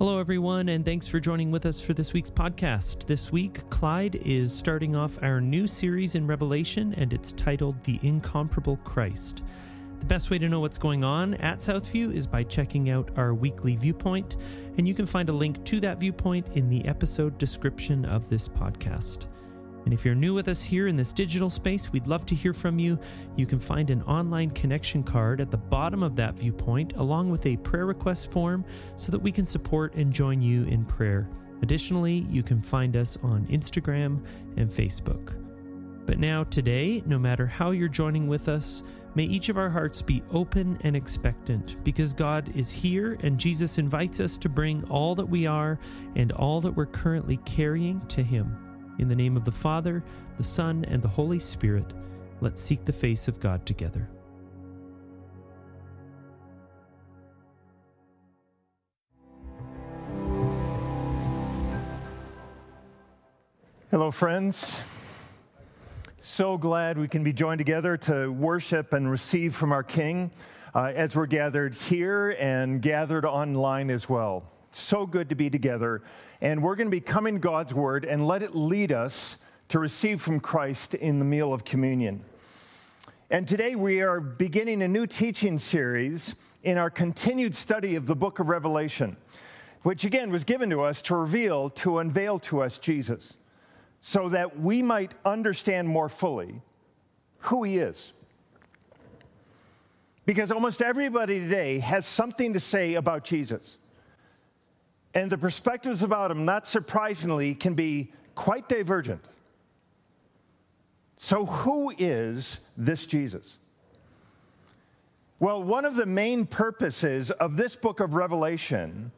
Hello, everyone, and thanks for joining with us for this week's podcast. This week, Clyde is starting off our new series in Revelation, and it's titled The Incomparable Christ. The best way to know what's going on at Southview is by checking out our weekly viewpoint, and you can find a link to that viewpoint in the episode description of this podcast. And if you're new with us here in this digital space, we'd love to hear from you. You can find an online connection card at the bottom of that viewpoint, along with a prayer request form, so that we can support and join you in prayer. Additionally, you can find us on Instagram and Facebook. But now, today, no matter how you're joining with us, may each of our hearts be open and expectant because God is here and Jesus invites us to bring all that we are and all that we're currently carrying to Him. In the name of the Father, the Son, and the Holy Spirit, let's seek the face of God together. Hello, friends. So glad we can be joined together to worship and receive from our King uh, as we're gathered here and gathered online as well. So good to be together. And we're going to be coming God's Word and let it lead us to receive from Christ in the meal of communion. And today we are beginning a new teaching series in our continued study of the book of Revelation, which again was given to us to reveal, to unveil to us Jesus so that we might understand more fully who he is. Because almost everybody today has something to say about Jesus. And the perspectives about him, not surprisingly, can be quite divergent. So, who is this Jesus? Well, one of the main purposes of this book of Revelation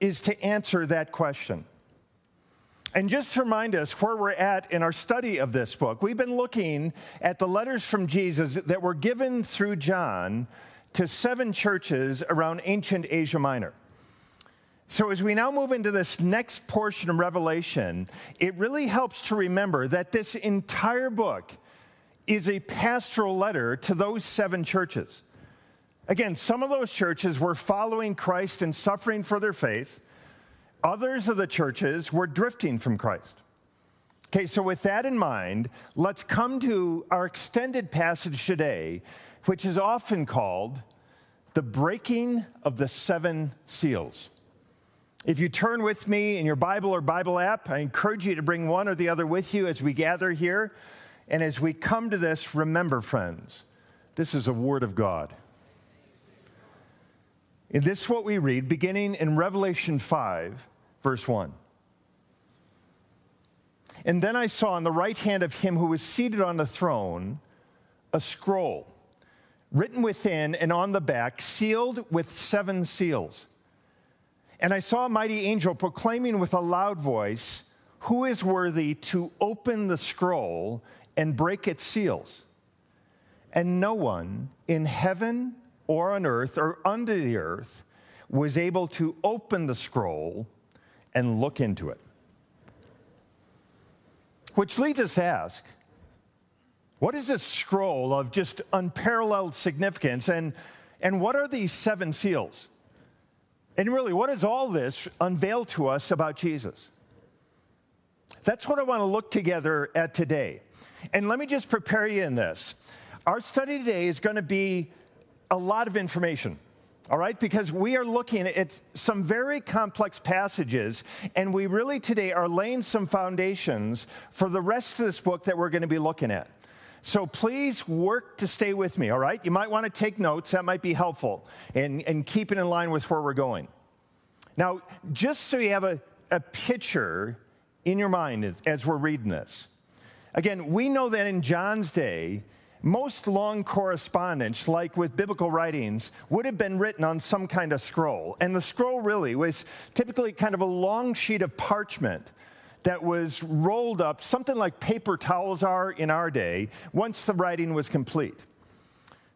is to answer that question. And just to remind us where we're at in our study of this book, we've been looking at the letters from Jesus that were given through John to seven churches around ancient Asia Minor. So, as we now move into this next portion of Revelation, it really helps to remember that this entire book is a pastoral letter to those seven churches. Again, some of those churches were following Christ and suffering for their faith. Others of the churches were drifting from Christ. Okay, so with that in mind, let's come to our extended passage today, which is often called the breaking of the seven seals. If you turn with me in your Bible or Bible app, I encourage you to bring one or the other with you as we gather here. And as we come to this, remember, friends, this is a word of God. And this is what we read beginning in Revelation 5, verse 1. And then I saw on the right hand of him who was seated on the throne a scroll written within and on the back, sealed with seven seals. And I saw a mighty angel proclaiming with a loud voice, Who is worthy to open the scroll and break its seals? And no one in heaven or on earth or under the earth was able to open the scroll and look into it. Which leads us to ask what is this scroll of just unparalleled significance? And, and what are these seven seals? And really, what does all this unveil to us about Jesus? That's what I want to look together at today. And let me just prepare you in this. Our study today is going to be a lot of information, all right? Because we are looking at some very complex passages, and we really today are laying some foundations for the rest of this book that we're going to be looking at. So please work to stay with me, all right? You might want to take notes, that might be helpful, and, and keep it in line with where we're going. Now, just so you have a, a picture in your mind as we're reading this, again, we know that in John's day, most long correspondence, like with biblical writings, would have been written on some kind of scroll. And the scroll really was typically kind of a long sheet of parchment that was rolled up, something like paper towels are in our day, once the writing was complete.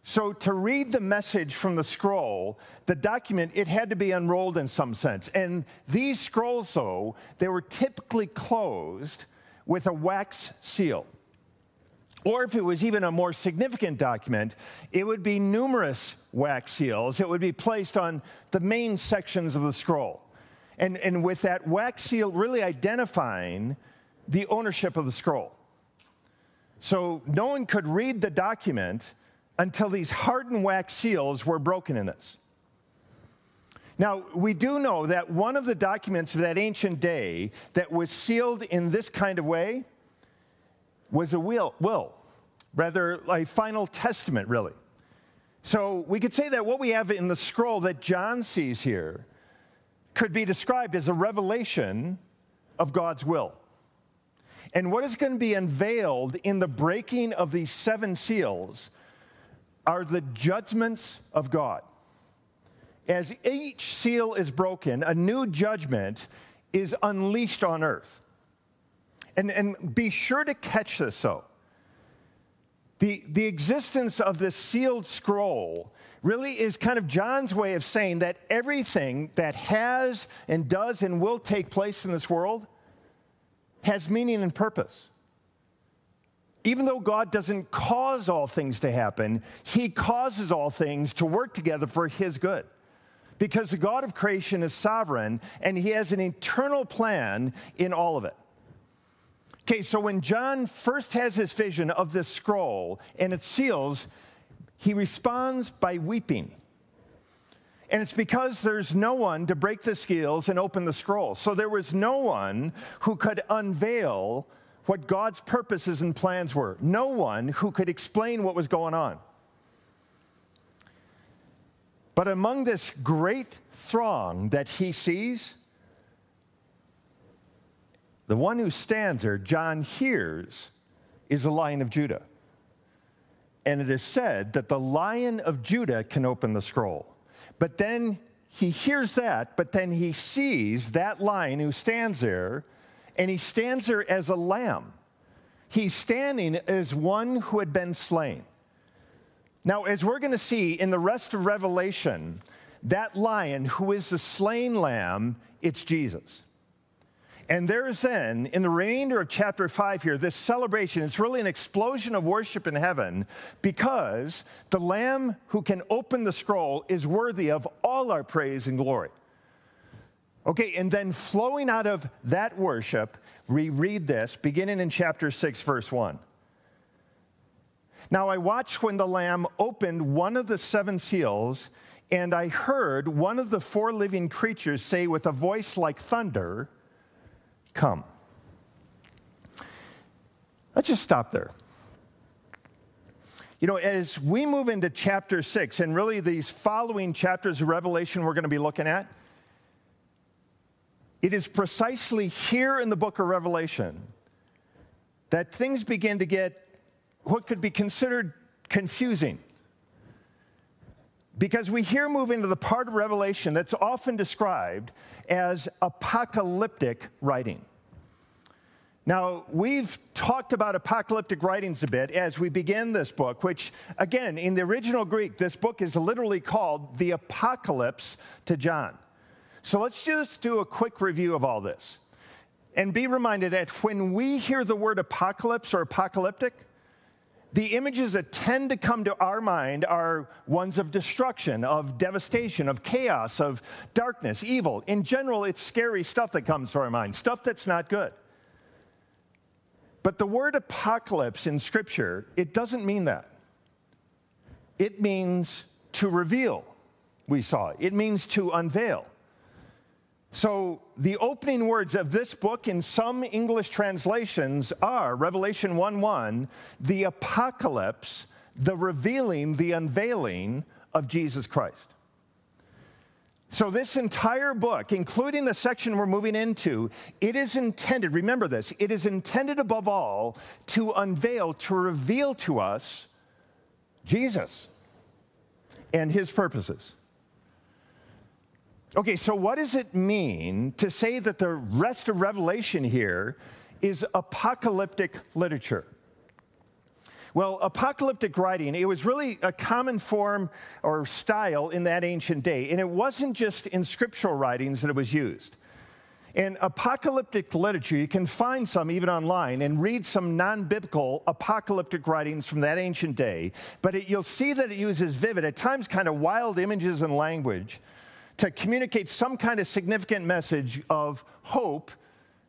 So, to read the message from the scroll, the document, it had to be unrolled in some sense. And these scrolls, though, they were typically closed with a wax seal. Or if it was even a more significant document, it would be numerous wax seals. It would be placed on the main sections of the scroll. And, and with that wax seal really identifying the ownership of the scroll. So no one could read the document until these hardened wax seals were broken in this. Now, we do know that one of the documents of that ancient day that was sealed in this kind of way was a will, will rather, a final testament, really. So we could say that what we have in the scroll that John sees here could be described as a revelation of God's will. And what is going to be unveiled in the breaking of these seven seals are the judgments of God. As each seal is broken, a new judgment is unleashed on earth. And, and be sure to catch this, though. The, the existence of this sealed scroll really is kind of John's way of saying that everything that has and does and will take place in this world has meaning and purpose. Even though God doesn't cause all things to happen, He causes all things to work together for His good. Because the God of creation is sovereign and He has an eternal plan in all of it. Okay, so when John first has his vision of this scroll and its seals, he responds by weeping. And it's because there's no one to break the seals and open the scroll. So there was no one who could unveil what God's purposes and plans were, no one who could explain what was going on. But among this great throng that he sees, the one who stands there, John hears, is the Lion of Judah. And it is said that the Lion of Judah can open the scroll. But then he hears that, but then he sees that lion who stands there, and he stands there as a lamb. He's standing as one who had been slain. Now, as we're going to see in the rest of Revelation, that lion who is the slain lamb, it's Jesus. And there's then, in the remainder of chapter 5 here, this celebration. It's really an explosion of worship in heaven because the Lamb who can open the scroll is worthy of all our praise and glory. Okay, and then flowing out of that worship, we read this beginning in chapter 6, verse 1. Now I watched when the Lamb opened one of the seven seals, and I heard one of the four living creatures say with a voice like thunder, come. Let's just stop there. You know, as we move into chapter six, and really these following chapters of Revelation we're going to be looking at, it is precisely here in the book of Revelation that things begin to get what could be considered confusing. Because we here move into the part of Revelation that's often described as apocalyptic writing. Now, we've talked about apocalyptic writings a bit as we begin this book, which, again, in the original Greek, this book is literally called the Apocalypse to John. So let's just do a quick review of all this. And be reminded that when we hear the word apocalypse or apocalyptic, the images that tend to come to our mind are ones of destruction, of devastation, of chaos, of darkness, evil. In general, it's scary stuff that comes to our mind, stuff that's not good. But the word apocalypse in Scripture, it doesn't mean that. It means to reveal, we saw. It means to unveil. So, the opening words of this book in some English translations are Revelation 1 1, the apocalypse, the revealing, the unveiling of Jesus Christ. So, this entire book, including the section we're moving into, it is intended, remember this, it is intended above all to unveil, to reveal to us Jesus and his purposes. Okay, so what does it mean to say that the rest of Revelation here is apocalyptic literature? Well, apocalyptic writing, it was really a common form or style in that ancient day. And it wasn't just in scriptural writings that it was used. In apocalyptic literature, you can find some even online and read some non biblical apocalyptic writings from that ancient day. But it, you'll see that it uses vivid, at times kind of wild images and language to communicate some kind of significant message of hope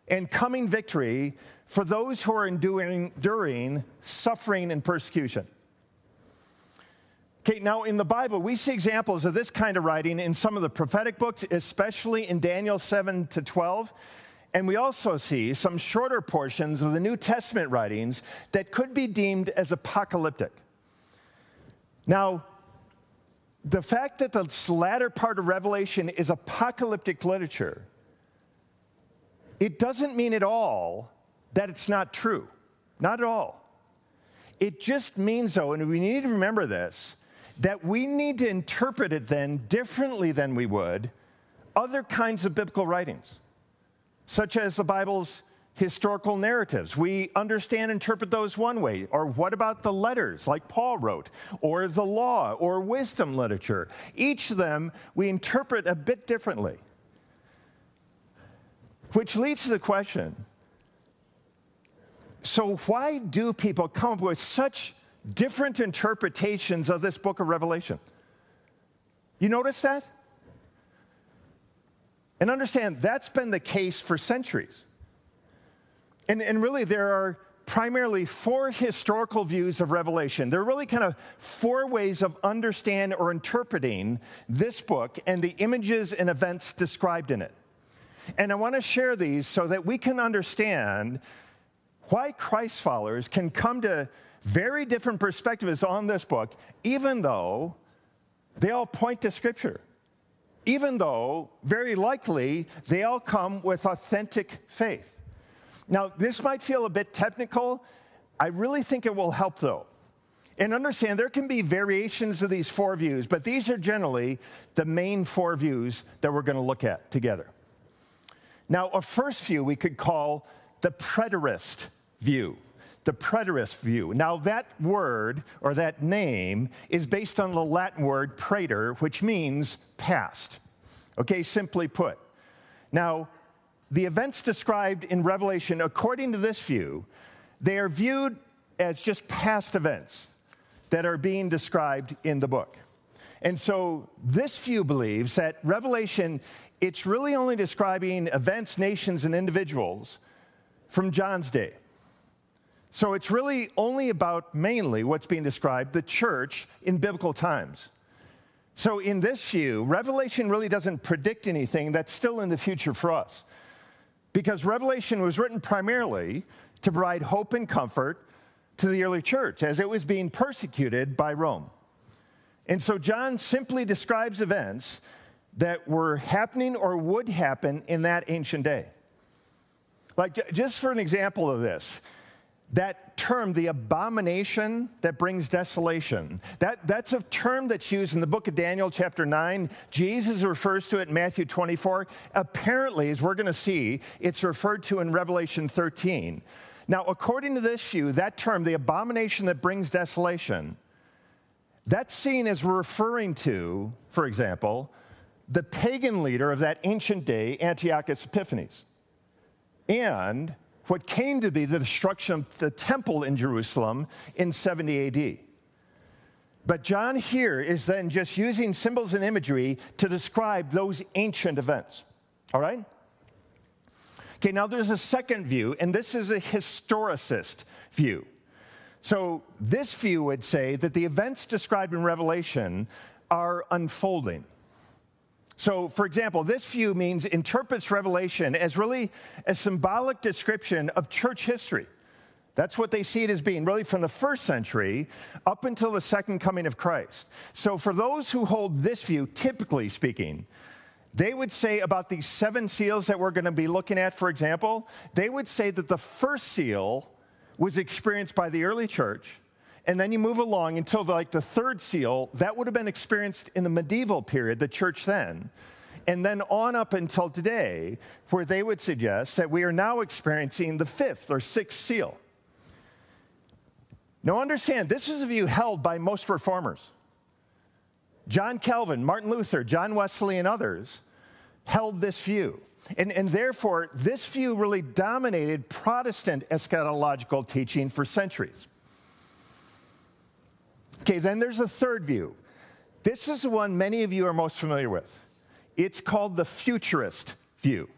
and coming victory for those who are enduring, enduring suffering and persecution. Okay, now in the Bible, we see examples of this kind of writing in some of the prophetic books, especially in Daniel 7 to 12. And we also see some shorter portions of the New Testament writings that could be deemed as apocalyptic. Now, the fact that the latter part of Revelation is apocalyptic literature, it doesn't mean at all that it's not true. Not at all. It just means, though, and we need to remember this, that we need to interpret it then differently than we would other kinds of biblical writings, such as the Bible's historical narratives. We understand, interpret those one way. Or what about the letters, like Paul wrote, or the law, or wisdom literature? Each of them we interpret a bit differently. Which leads to the question so, why do people come up with such different interpretations of this book of Revelation. You notice that? And understand that's been the case for centuries. And, and really, there are primarily four historical views of Revelation. There are really kind of four ways of understanding or interpreting this book and the images and events described in it. And I want to share these so that we can understand why Christ followers can come to very different perspectives on this book, even though they all point to Scripture. Even though, very likely, they all come with authentic faith. Now, this might feel a bit technical. I really think it will help, though. And understand there can be variations of these four views, but these are generally the main four views that we're going to look at together. Now, a first view we could call the preterist view the preterist view. Now, that word or that name is based on the Latin word praeter, which means past. Okay, simply put. Now, the events described in Revelation, according to this view, they are viewed as just past events that are being described in the book. And so this view believes that Revelation, it's really only describing events, nations, and individuals from John's day. So it's really only about mainly what's being described the church in biblical times. So, in this view, Revelation really doesn't predict anything that's still in the future for us. Because Revelation was written primarily to provide hope and comfort to the early church as it was being persecuted by Rome. And so, John simply describes events that were happening or would happen in that ancient day. Like, just for an example of this, that term, the abomination that brings desolation, that, that's a term that's used in the book of Daniel, chapter 9. Jesus refers to it in Matthew 24. Apparently, as we're going to see, it's referred to in Revelation 13. Now, according to this view, that term, the abomination that brings desolation, that's seen as referring to, for example, the pagan leader of that ancient day, Antiochus Epiphanes. And what came to be the destruction of the temple in Jerusalem in 70 AD. But John here is then just using symbols and imagery to describe those ancient events. All right? Okay, now there's a second view, and this is a historicist view. So, this view would say that the events described in Revelation are unfolding. So, for example, this view means interprets Revelation as really a symbolic description of church history. That's what they see it as being, really from the first century up until the second coming of Christ. So, for those who hold this view, typically speaking, they would say about these seven seals that we're going to be looking at, for example, they would say that the first seal was experienced by the early church and then you move along until like the third seal, that would have been experienced in the medieval period, the church then. And then on up until today, where they would suggest that we are now experiencing the fifth or sixth seal. Now, understand, this is a view held by most reformers. John Calvin, Martin Luther, John Wesley, and others held this view. And, and therefore, this view really dominated Protestant eschatological teaching for centuries. Okay, then there's a third view. This is the one many of you are most familiar with. It's called the futurist view.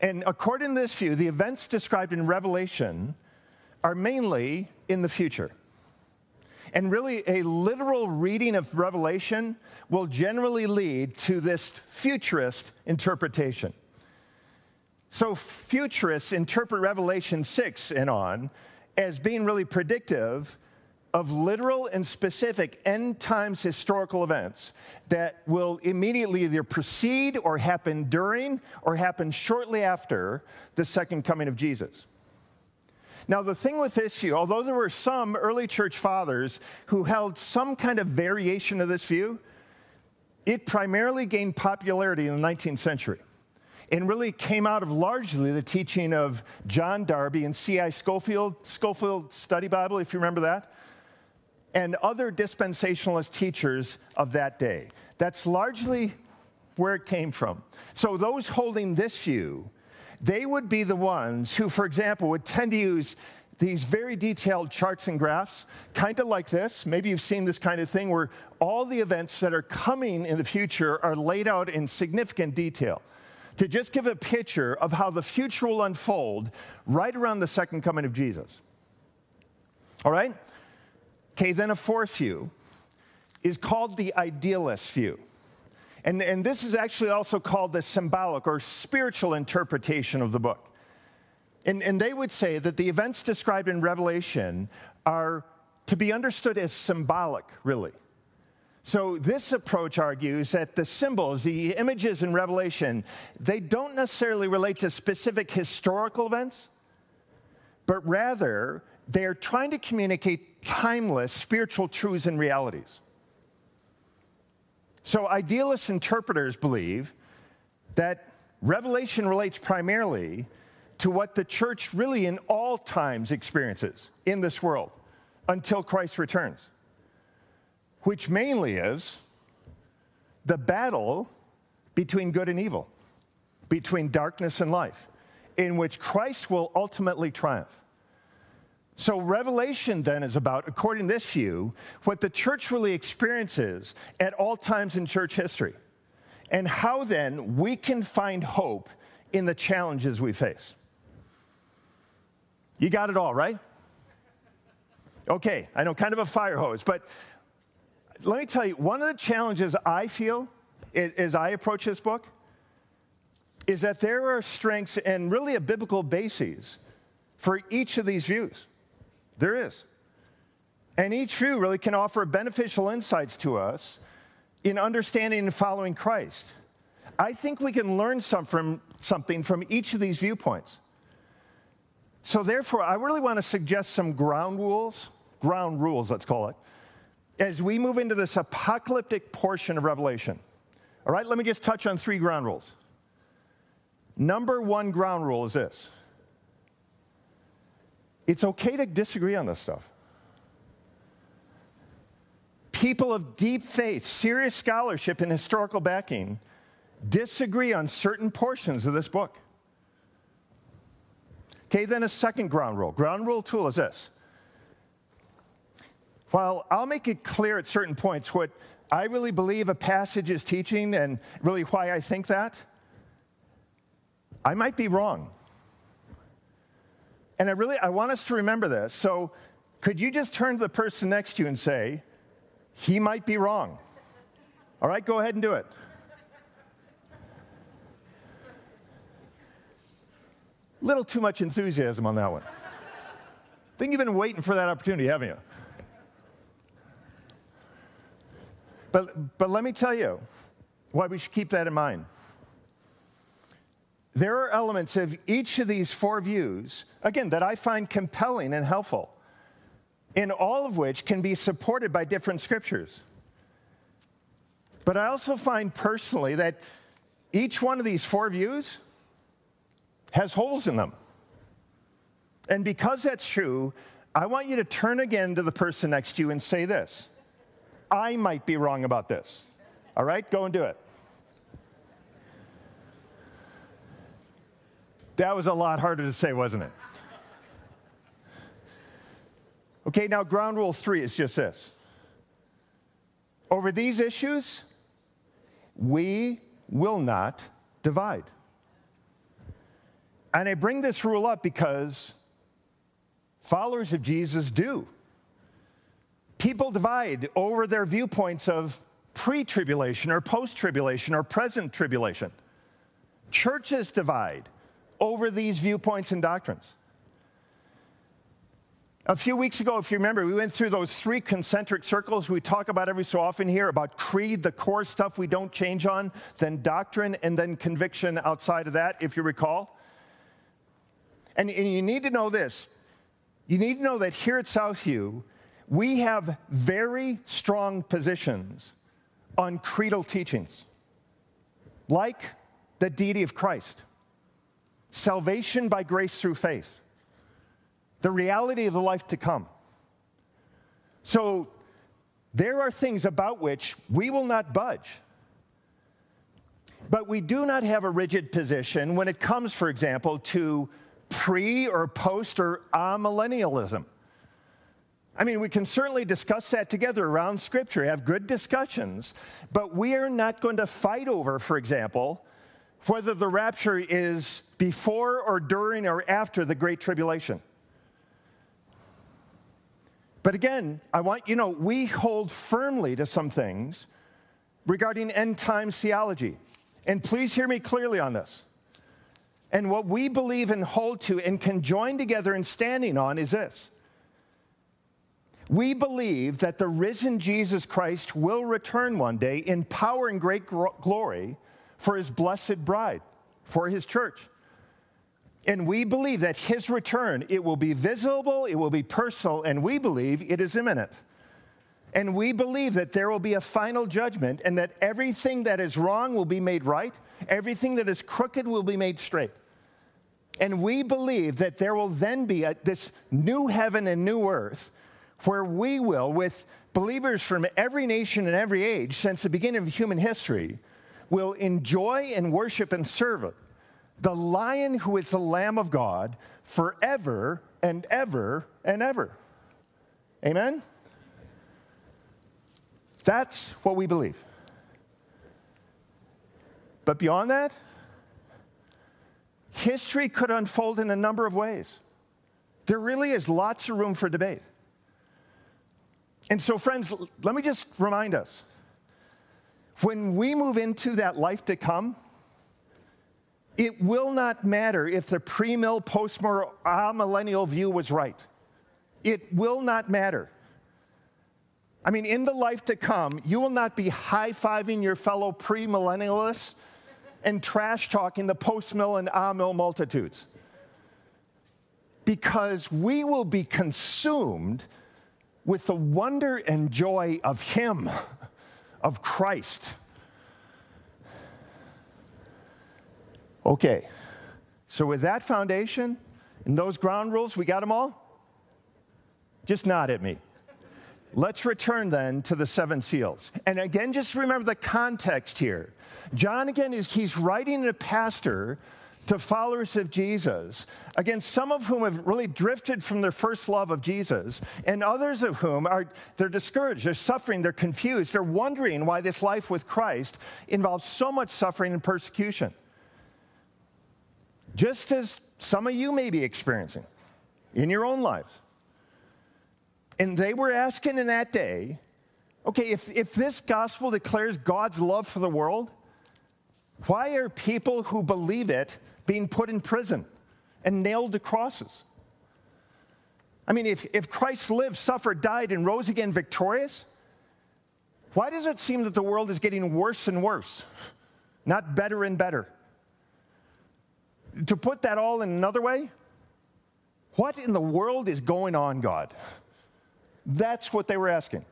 And according to this view, the events described in Revelation are mainly in the future. And really, a literal reading of Revelation will generally lead to this futurist interpretation. So, futurists interpret Revelation 6 and on as being really predictive of literal and specific end times historical events that will immediately either precede or happen during or happen shortly after the second coming of Jesus. Now, the thing with this view, although there were some early church fathers who held some kind of variation of this view, it primarily gained popularity in the 19th century and really came out of largely the teaching of John Darby and C.I. Scofield, Scofield Study Bible, if you remember that, and other dispensationalist teachers of that day. That's largely where it came from. So, those holding this view they would be the ones who, for example, would tend to use these very detailed charts and graphs, kind of like this. Maybe you've seen this kind of thing where all the events that are coming in the future are laid out in significant detail to just give a picture of how the future will unfold right around the second coming of Jesus. All right? Okay, then a fourth view is called the idealist view. And, and this is actually also called the symbolic or spiritual interpretation of the book. And, and they would say that the events described in Revelation are to be understood as symbolic, really. So, this approach argues that the symbols, the images in Revelation, they don't necessarily relate to specific historical events, but rather they're trying to communicate timeless spiritual truths and realities. So, idealist interpreters believe that Revelation relates primarily to what the church really in all times experiences in this world until Christ returns, which mainly is the battle between good and evil, between darkness and life, in which Christ will ultimately triumph. So, Revelation then is about, according to this view, what the church really experiences at all times in church history, and how then we can find hope in the challenges we face. You got it all, right? Okay, I know, kind of a fire hose, but let me tell you, one of the challenges I feel as I approach this book is that there are strengths and really a biblical basis for each of these views. There is. And each view really can offer beneficial insights to us in understanding and following Christ. I think we can learn some from, something from each of these viewpoints. So, therefore, I really want to suggest some ground rules, ground rules, let's call it, as we move into this apocalyptic portion of Revelation. All right, let me just touch on three ground rules. Number one ground rule is this it's okay to disagree on this stuff. People of deep faith, serious scholarship, and historical backing disagree on certain portions of this book. Okay, then a second ground rule. Ground rule tool is this. While I'll make it clear at certain points what I really believe a passage is teaching and really why I think that, I might be wrong. And I really I want us to remember this. So could you just turn to the person next to you and say, he might be wrong? All right, go ahead and do it. Little too much enthusiasm on that one. I think you've been waiting for that opportunity, haven't you? But, but let me tell you why we should keep that in mind. There are elements of each of these four views, again, that I find compelling and helpful, in all of which can be supported by different scriptures. But I also find personally that each one of these four views has holes in them. And because that's true, I want you to turn again to the person next to you and say this I might be wrong about this. All right, go and do it. That was a lot harder to say, wasn't it? Okay, now ground rule three is just this. Over these issues, we will not divide. And I bring this rule up because followers of Jesus do. People divide over their viewpoints of pre tribulation or post tribulation or present tribulation. Churches divide over these viewpoints and doctrines. A few weeks ago, if you remember, we went through those three concentric circles we talk about every so often here about creed, the core stuff we don't change on, then doctrine, and then conviction outside of that, if you recall. And, and you need to know this you need to know that here at Southview, we have very strong positions on creedal teachings, like the deity of Christ, salvation by grace through faith the reality of the life to come. So there are things about which we will not budge. But we do not have a rigid position when it comes, for example, to pre or post or amillennialism. I mean, we can certainly discuss that together around Scripture, have good discussions, but we are not going to fight over, for example, whether the rapture is before or during or after the Great Tribulation. But again, I want you know, we hold firmly to some things regarding end times theology. And please hear me clearly on this. And what we believe and hold to and can join together in standing on is this. We believe that the risen Jesus Christ will return one day in power and great glory for his blessed bride, for his church. And we believe that his return, it will be visible, it will be personal, and we believe it is imminent. And we believe that there will be a final judgment and that everything that is wrong will be made right, everything that is crooked will be made straight. And we believe that there will then be a, this new heaven and new earth where we will, with believers from every nation and every age since the beginning of human history, will enjoy and worship and serve it the lion who is the Lamb of God forever and ever and ever. Amen? That's what we believe. But beyond that, history could unfold in a number of ways. There really is lots of room for debate. And so, friends, let me just remind us when we move into that life to come, it will not matter if the pre mill, post millennial view was right. It will not matter. I mean, in the life to come, you will not be high fiving your fellow pre millennialists and trash talking the post mill and amill multitudes. Because we will be consumed with the wonder and joy of Him, of Christ. Okay, so with that foundation and those ground rules, we got them all? Just nod at me. Let's return then to the seven seals. And again, just remember the context here. John, again, is he's writing a pastor to followers of Jesus, again, some of whom have really drifted from their first love of Jesus, and others of whom are they're discouraged, they're suffering, they're confused, they're wondering why this life with Christ involves so much suffering and persecution just as some of you may be experiencing in your own lives. And they were asking in that day, okay, if, if this gospel declares God's love for the world, why are people who believe it being put in prison and nailed to crosses? I mean, if, if Christ lived, suffered, died, and rose again victorious, why does it seem that the world is getting worse and worse, not better and better? To put that all in another way, what in the world is going on, God? That's what they were asking.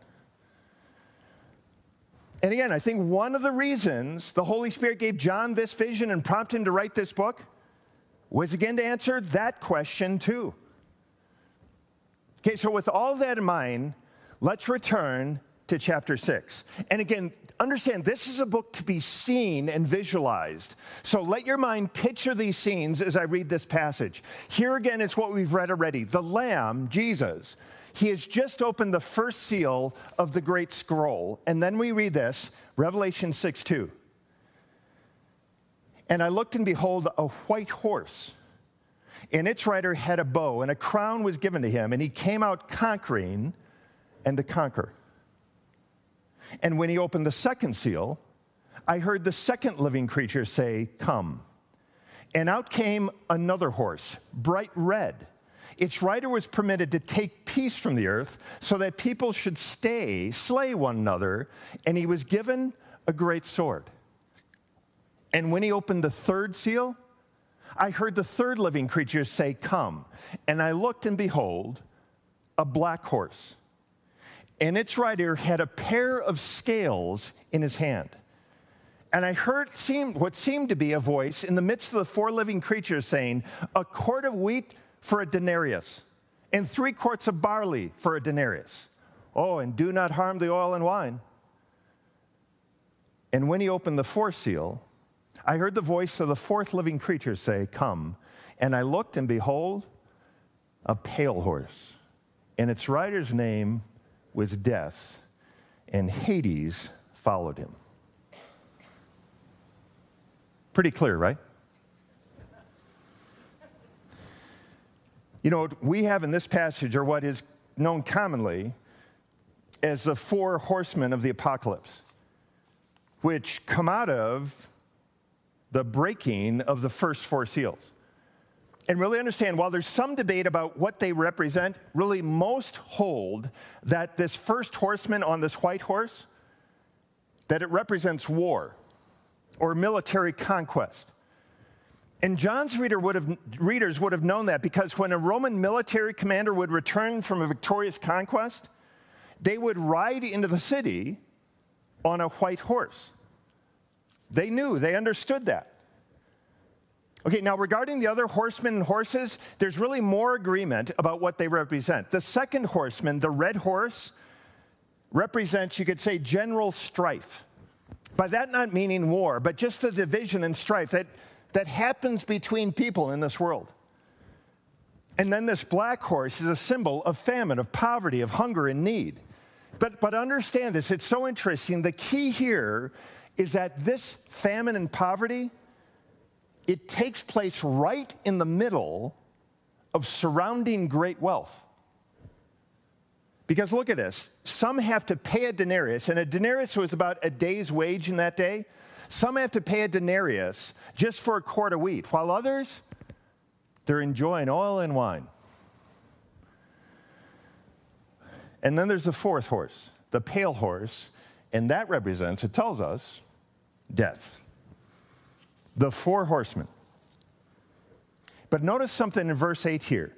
And again, I think one of the reasons the Holy Spirit gave John this vision and prompted him to write this book was again to answer that question too. Okay, so with all that in mind, let's return to chapter 6. And again, understand this is a book to be seen and visualized. So let your mind picture these scenes as I read this passage. Here again is what we've read already the Lamb, Jesus. He has just opened the first seal of the great scroll. And then we read this Revelation 6 2. And I looked, and behold, a white horse. And its rider had a bow, and a crown was given to him, and he came out conquering and to conquer. And when he opened the second seal, I heard the second living creature say, Come. And out came another horse, bright red. Its rider was permitted to take peace from the earth so that people should stay, slay one another, and he was given a great sword. And when he opened the third seal, I heard the third living creature say, Come. And I looked, and behold, a black horse. And its rider had a pair of scales in his hand. And I heard seemed, what seemed to be a voice in the midst of the four living creatures saying, A quart of wheat for a denarius, and three quarts of barley for a denarius. Oh, and do not harm the oil and wine. And when he opened the fourth seal, I heard the voice of the fourth living creature say, Come. And I looked, and behold, a pale horse. And its rider's name was Death, and Hades followed him. Pretty clear, right? You know, what we have in this passage are what is known commonly as the four horsemen of the apocalypse, which come out of the breaking of the first four seals. And really understand, while there's some debate about what they represent, really most hold that this first horseman on this white horse, that it represents war or military conquest. And John's reader would have, readers would have known that because when a Roman military commander would return from a victorious conquest, they would ride into the city on a white horse. They knew, they understood that. Okay, now regarding the other horsemen and horses, there's really more agreement about what they represent. The second horseman, the red horse, represents, you could say, general strife. By that not meaning war, but just the division and strife that, that happens between people in this world. And then this black horse is a symbol of famine, of poverty, of hunger and need. But, but understand this, it's so interesting. The key here is that this famine and poverty, it takes place right in the middle of surrounding great wealth. Because look at this. Some have to pay a denarius, and a denarius was about a day's wage in that day. Some have to pay a denarius just for a quart of wheat, while others, they're enjoying oil and wine. And then there's the fourth horse, the pale horse, and that represents, it tells us, death. The four horsemen. But notice something in verse 8 here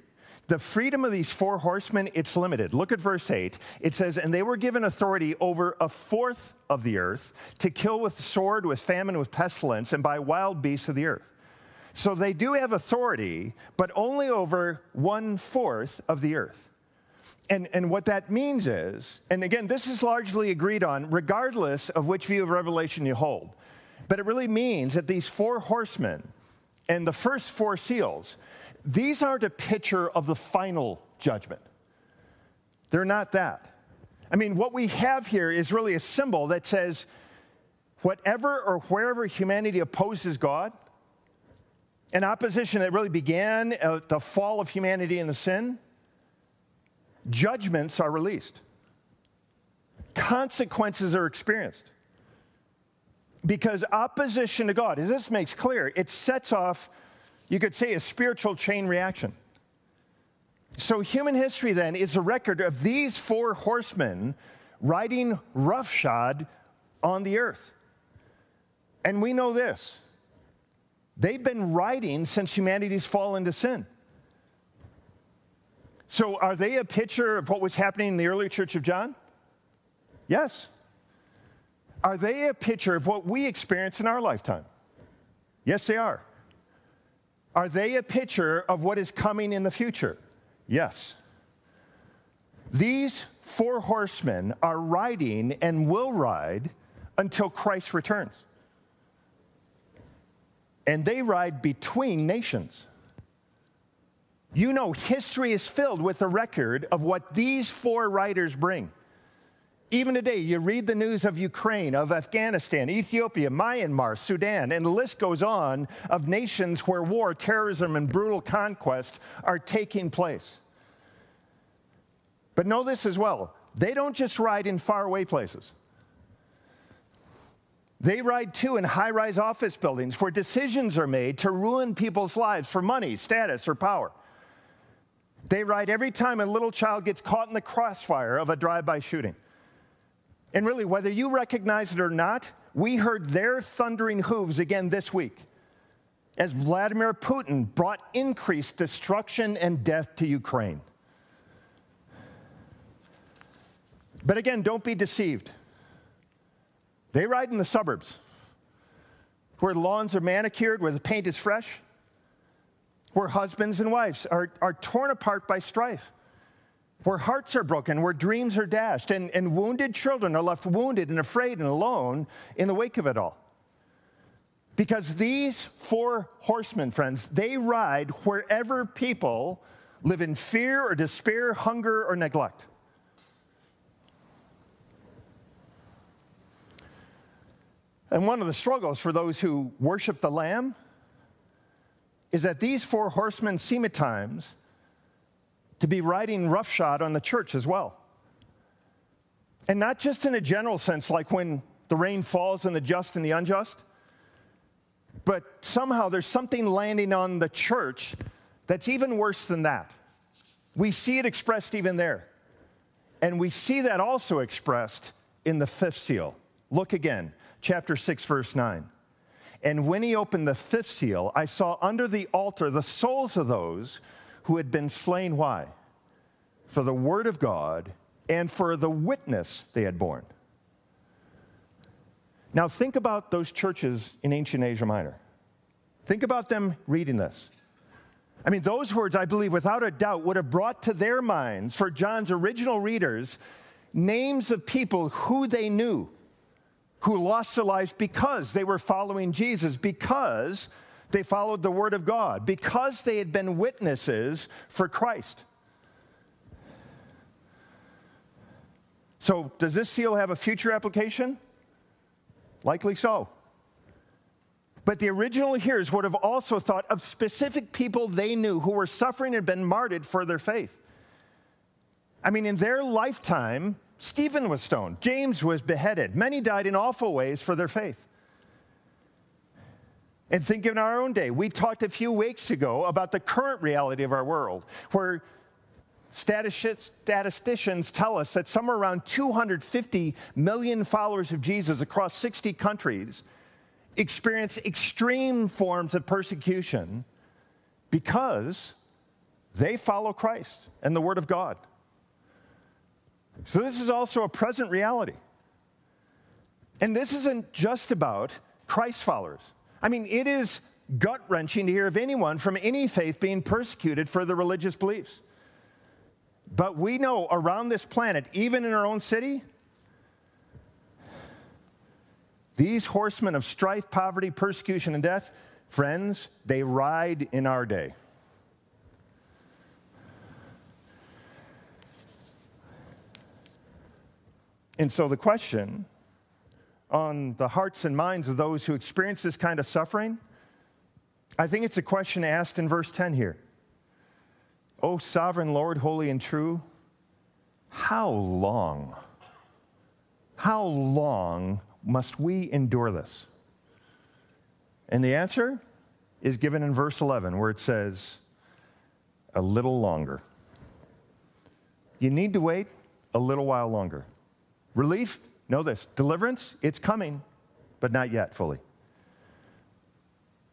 the freedom of these four horsemen, it's limited. Look at verse 8. It says, And they were given authority over a fourth of the earth to kill with sword, with famine, with pestilence, and by wild beasts of the earth. So they do have authority, but only over one fourth of the earth. And, and what that means is, and again, this is largely agreed on, regardless of which view of Revelation you hold, but it really means that these four horsemen and the first four seals, these aren't a picture of the final judgment. They're not that. I mean, what we have here is really a symbol that says whatever or wherever humanity opposes God, an opposition that really began at the fall of humanity and the sin, judgments are released, consequences are experienced. Because opposition to God, as this makes clear, it sets off you could say a spiritual chain reaction. So, human history then is a record of these four horsemen riding roughshod on the earth. And we know this they've been riding since humanity's fall into sin. So, are they a picture of what was happening in the early church of John? Yes. Are they a picture of what we experience in our lifetime? Yes, they are. Are they a picture of what is coming in the future? Yes. These four horsemen are riding and will ride until Christ returns. And they ride between nations. You know, history is filled with a record of what these four riders bring. Even today, you read the news of Ukraine, of Afghanistan, Ethiopia, Myanmar, Sudan, and the list goes on of nations where war, terrorism, and brutal conquest are taking place. But know this as well they don't just ride in faraway places. They ride too in high rise office buildings where decisions are made to ruin people's lives for money, status, or power. They ride every time a little child gets caught in the crossfire of a drive by shooting. And really, whether you recognize it or not, we heard their thundering hooves again this week as Vladimir Putin brought increased destruction and death to Ukraine. But again, don't be deceived. They ride in the suburbs where lawns are manicured, where the paint is fresh, where husbands and wives are, are torn apart by strife, where hearts are broken, where dreams are dashed, and, and wounded children are left wounded and afraid and alone in the wake of it all. Because these four horsemen, friends, they ride wherever people live in fear or despair, hunger or neglect. And one of the struggles for those who worship the Lamb is that these four horsemen seem at times to be riding roughshod on the church as well. And not just in a general sense, like when the rain falls on the just and the unjust, but somehow there's something landing on the church that's even worse than that. We see it expressed even there. And we see that also expressed in the fifth seal. Look again chapter 6, verse 9. And when he opened the fifth seal, I saw under the altar the souls of those who had been slain. Why? For the word of God and for the witness they had borne. Now, think about those churches in ancient Asia Minor. Think about them reading this. I mean, those words, I believe, without a doubt, would have brought to their minds, for John's original readers, names of people who they knew who lost their lives because they were following Jesus, because they followed the Word of God, because they had been witnesses for Christ. So, does this seal have a future application? Likely so. But the original hearers would have also thought of specific people they knew who were suffering and been martyred for their faith. I mean, in their lifetime, Stephen was stoned, James was beheaded. Many died in awful ways for their faith. And think in our own day. We talked a few weeks ago about the current reality of our world, where statisticians tell us that somewhere around 250 million followers of Jesus across 60 countries experience extreme forms of persecution because they follow Christ and the Word of God. So, this is also a present reality. And this isn't just about Christ followers. I mean, it is gut wrenching to hear of anyone from any faith being persecuted for their religious beliefs. But we know around this planet, even in our own city, these horsemen of strife, poverty, persecution, and death, friends, they ride in our day. And so the question on the hearts and minds of those who experience this kind of suffering, I think it's a question asked in verse 10 here. O sovereign Lord, holy and true, how long, how long must we endure this? And the answer is given in verse 11, where it says, a little longer. You need to wait a little while longer. Relief, know this. Deliverance, it's coming, but not yet fully.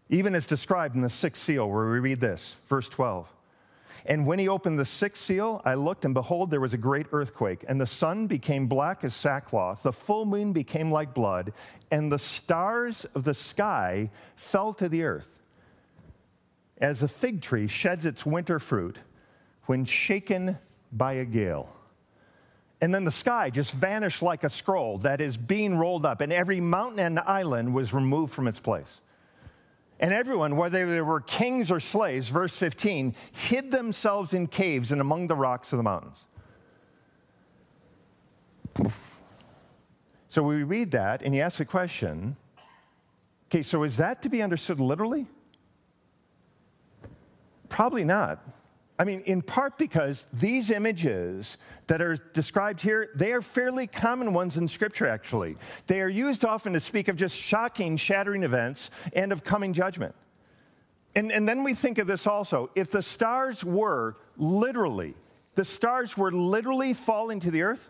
Even as described in the sixth seal, where we read this, verse 12. And when he opened the sixth seal, I looked, and behold, there was a great earthquake, and the sun became black as sackcloth, the full moon became like blood, and the stars of the sky fell to the earth. As a fig tree sheds its winter fruit when shaken by a gale. And then the sky just vanished like a scroll that is being rolled up, and every mountain and island was removed from its place. And everyone, whether they were kings or slaves, verse 15, hid themselves in caves and among the rocks of the mountains. So we read that and you ask the question okay, so is that to be understood literally? Probably not. I mean, in part because these images that are described here, they are fairly common ones in Scripture, actually. They are used often to speak of just shocking, shattering events and of coming judgment. And, and then we think of this also. If the stars were literally, the stars were literally falling to the earth,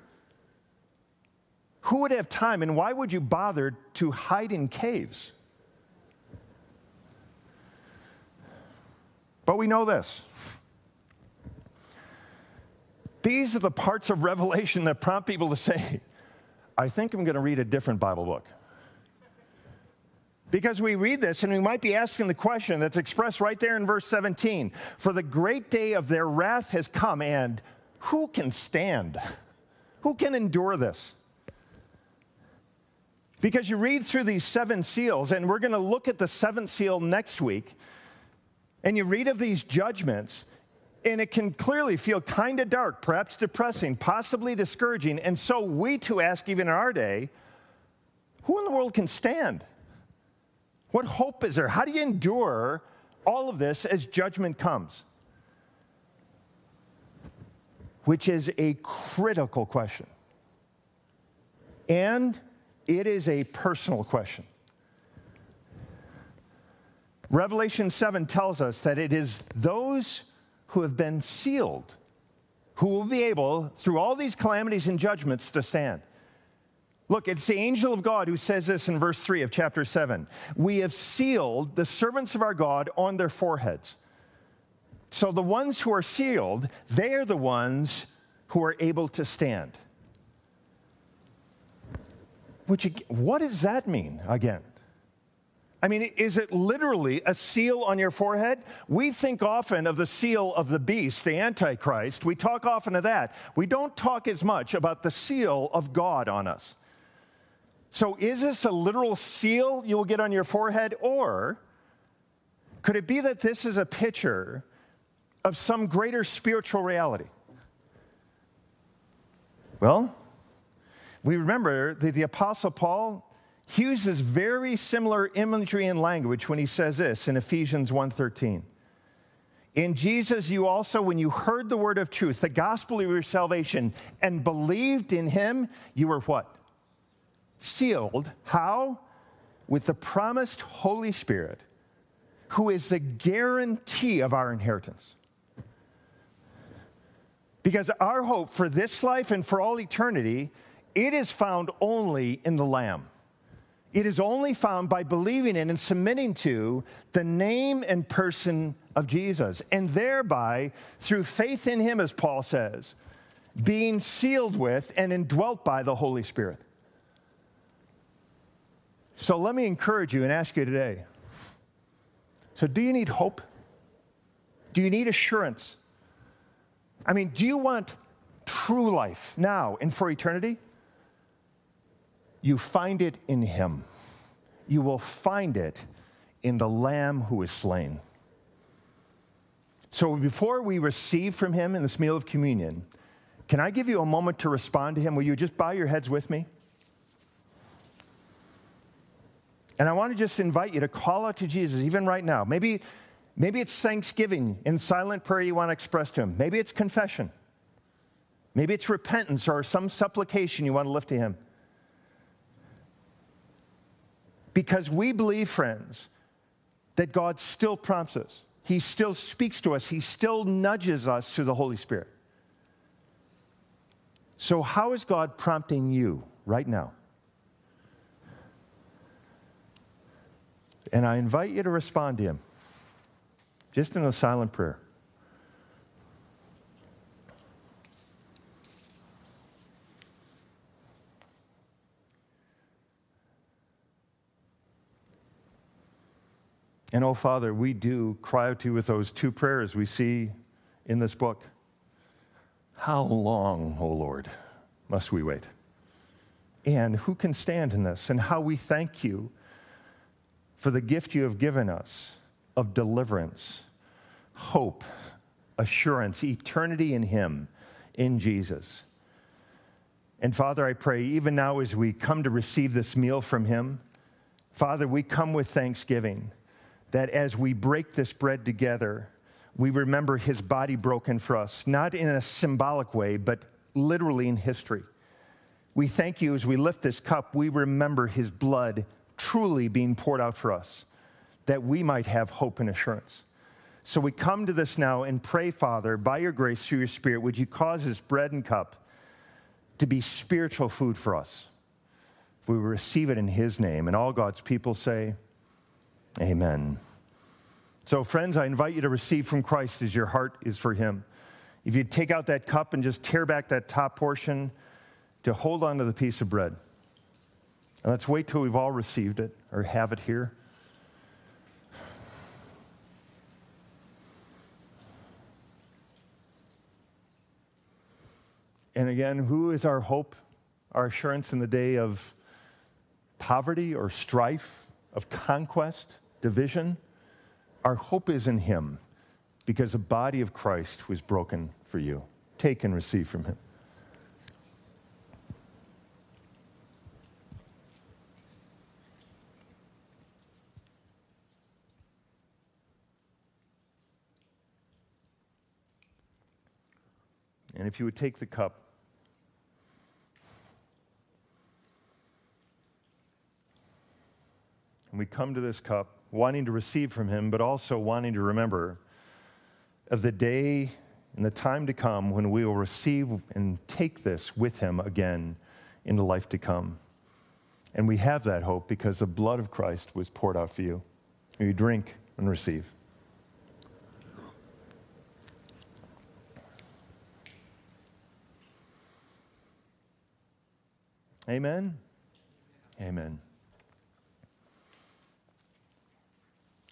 who would have time and why would you bother to hide in caves? But we know this. These are the parts of Revelation that prompt people to say, I think I'm going to read a different Bible book. Because we read this and we might be asking the question that's expressed right there in verse 17 For the great day of their wrath has come, and who can stand? Who can endure this? Because you read through these seven seals, and we're going to look at the seventh seal next week, and you read of these judgments, and it can clearly feel kind of dark, perhaps depressing, possibly discouraging. And so we too ask, even in our day, who in the world can stand? What hope is there? How do you endure all of this as judgment comes? Which is a critical question. And it is a personal question. Revelation 7 tells us that it is those who have been sealed who will be able, through all these calamities and judgments, to stand. Look, it's the angel of God who says this in verse 3 of chapter 7. We have sealed the servants of our God on their foreheads. So the ones who are sealed, they are the ones who are able to stand. Which, what does that mean again? I mean, is it literally a seal on your forehead? We think often of the seal of the beast, the Antichrist. We talk often of that. We don't talk as much about the seal of God on us. So, is this a literal seal you will get on your forehead, or could it be that this is a picture of some greater spiritual reality? Well, we remember that the Apostle Paul uses very similar imagery and language when he says this in Ephesians 1:13. In Jesus, you also, when you heard the word of truth, the gospel of your salvation, and believed in him, you were what? Sealed. How? With the promised Holy Spirit, who is the guarantee of our inheritance. Because our hope for this life and for all eternity it is found only in the Lamb. It is only found by believing in and submitting to the name and person of Jesus, and thereby, through faith in Him, as Paul says, being sealed with and indwelt by the Holy Spirit. So let me encourage you and ask you today so, do you need hope? Do you need assurance? I mean, do you want true life now and for eternity? You find it in him. You will find it in the Lamb who is slain. So before we receive from him in this meal of communion, can I give you a moment to respond to him? Will you just bow your heads with me? And I want to just invite you to call out to Jesus even right now. Maybe, maybe it's thanksgiving in silent prayer you want to express to him. Maybe it's confession. Maybe it's repentance or some supplication you want to lift to him. Because we believe, friends, that God still prompts us. He still speaks to us. He still nudges us through the Holy Spirit. So, how is God prompting you right now? And I invite you to respond to Him just in a silent prayer. And oh, Father, we do cry out to you with those two prayers we see in this book. How long, O oh Lord, must we wait? And who can stand in this? And how we thank you for the gift you have given us of deliverance, hope, assurance, eternity in Him, in Jesus. And Father, I pray, even now as we come to receive this meal from him, Father, we come with thanksgiving that as we break this bread together, we remember his body broken for us, not in a symbolic way, but literally in history. We thank you as we lift this cup, we remember his blood truly being poured out for us, that we might have hope and assurance. So we come to this now and pray, Father, by your grace, through your Spirit, would you cause this bread and cup to be spiritual food for us? We receive it in his name. And all God's people say, Amen. So, friends, I invite you to receive from Christ as your heart is for him. If you take out that cup and just tear back that top portion, to hold on to the piece of bread. And let's wait till we've all received it or have it here. And again, who is our hope, our assurance in the day of poverty or strife, of conquest, division? Our hope is in Him because the body of Christ was broken for you. Take and receive from Him. And if you would take the cup, we come to this cup wanting to receive from him, but also wanting to remember of the day and the time to come when we will receive and take this with him again in the life to come. And we have that hope because the blood of Christ was poured out for you. You drink and receive. Amen. Amen.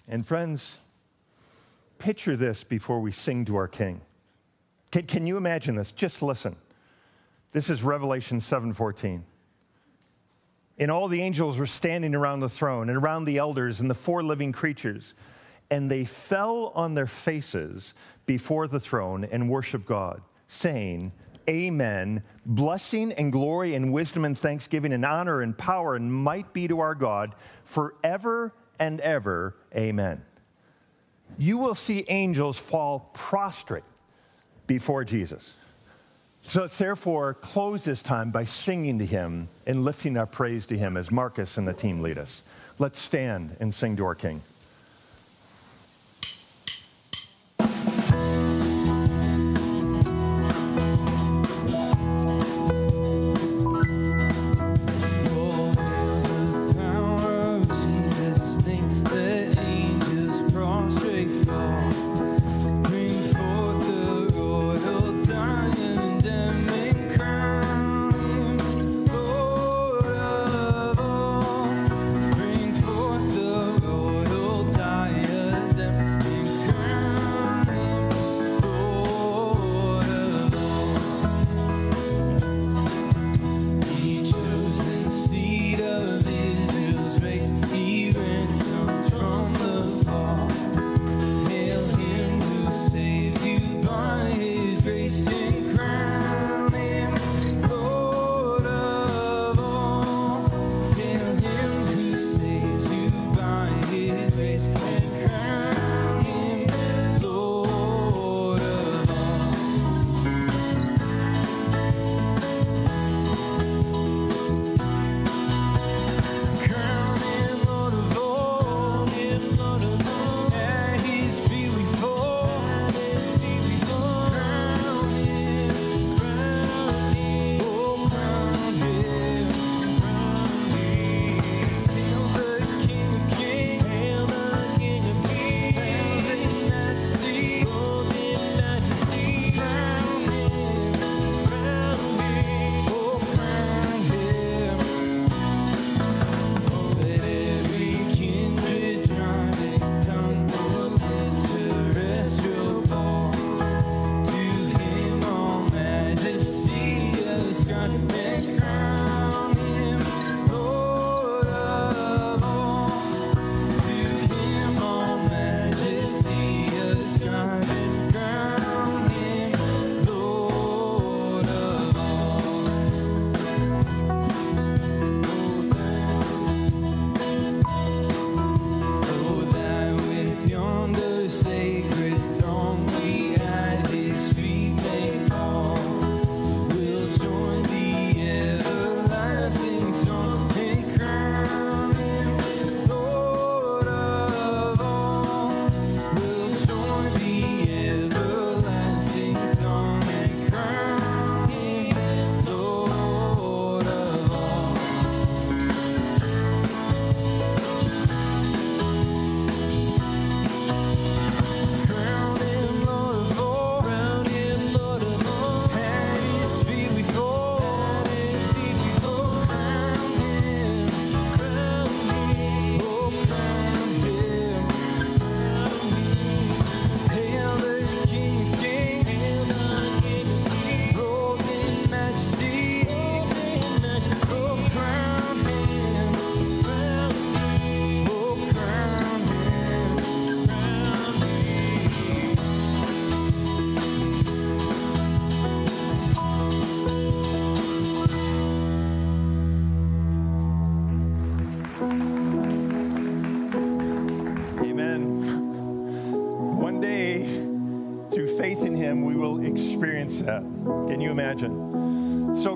And friends, picture this before we sing to our King. Can, can you imagine this? Just listen. This is Revelation 7:14. And all the angels were standing around the throne and around the elders and the four living creatures, and they fell on their faces before the throne and worshiped God, saying, Amen. Blessing and glory and wisdom and thanksgiving and honor and power and might be to our God forever and ever. Amen. You will see angels fall prostrate before Jesus. So let's therefore close this time by singing to him and lifting our praise to him as Marcus and the team lead us. Let's stand and sing to our King.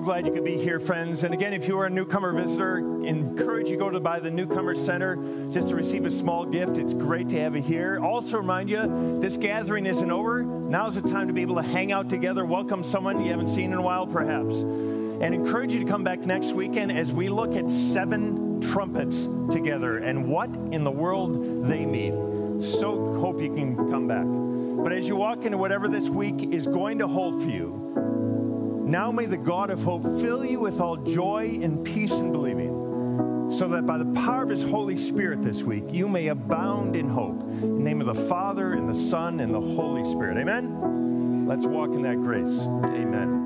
Glad you could be here, friends. And again, if you are a newcomer visitor, encourage you to go to by the Newcomer Center just to receive a small gift. It's great to have you here. Also, remind you, this gathering isn't over. Now's the time to be able to hang out together, welcome someone you haven't seen in a while, perhaps. And encourage you to come back next weekend as we look at seven trumpets together and what in the world they mean. So hope you can come back. But as you walk into whatever this week is going to hold for you, now may the God of hope fill you with all joy and peace in believing, so that by the power of his Holy Spirit this week, you may abound in hope. In the name of the Father, and the Son, and the Holy Spirit. Amen? Let's walk in that grace. Amen.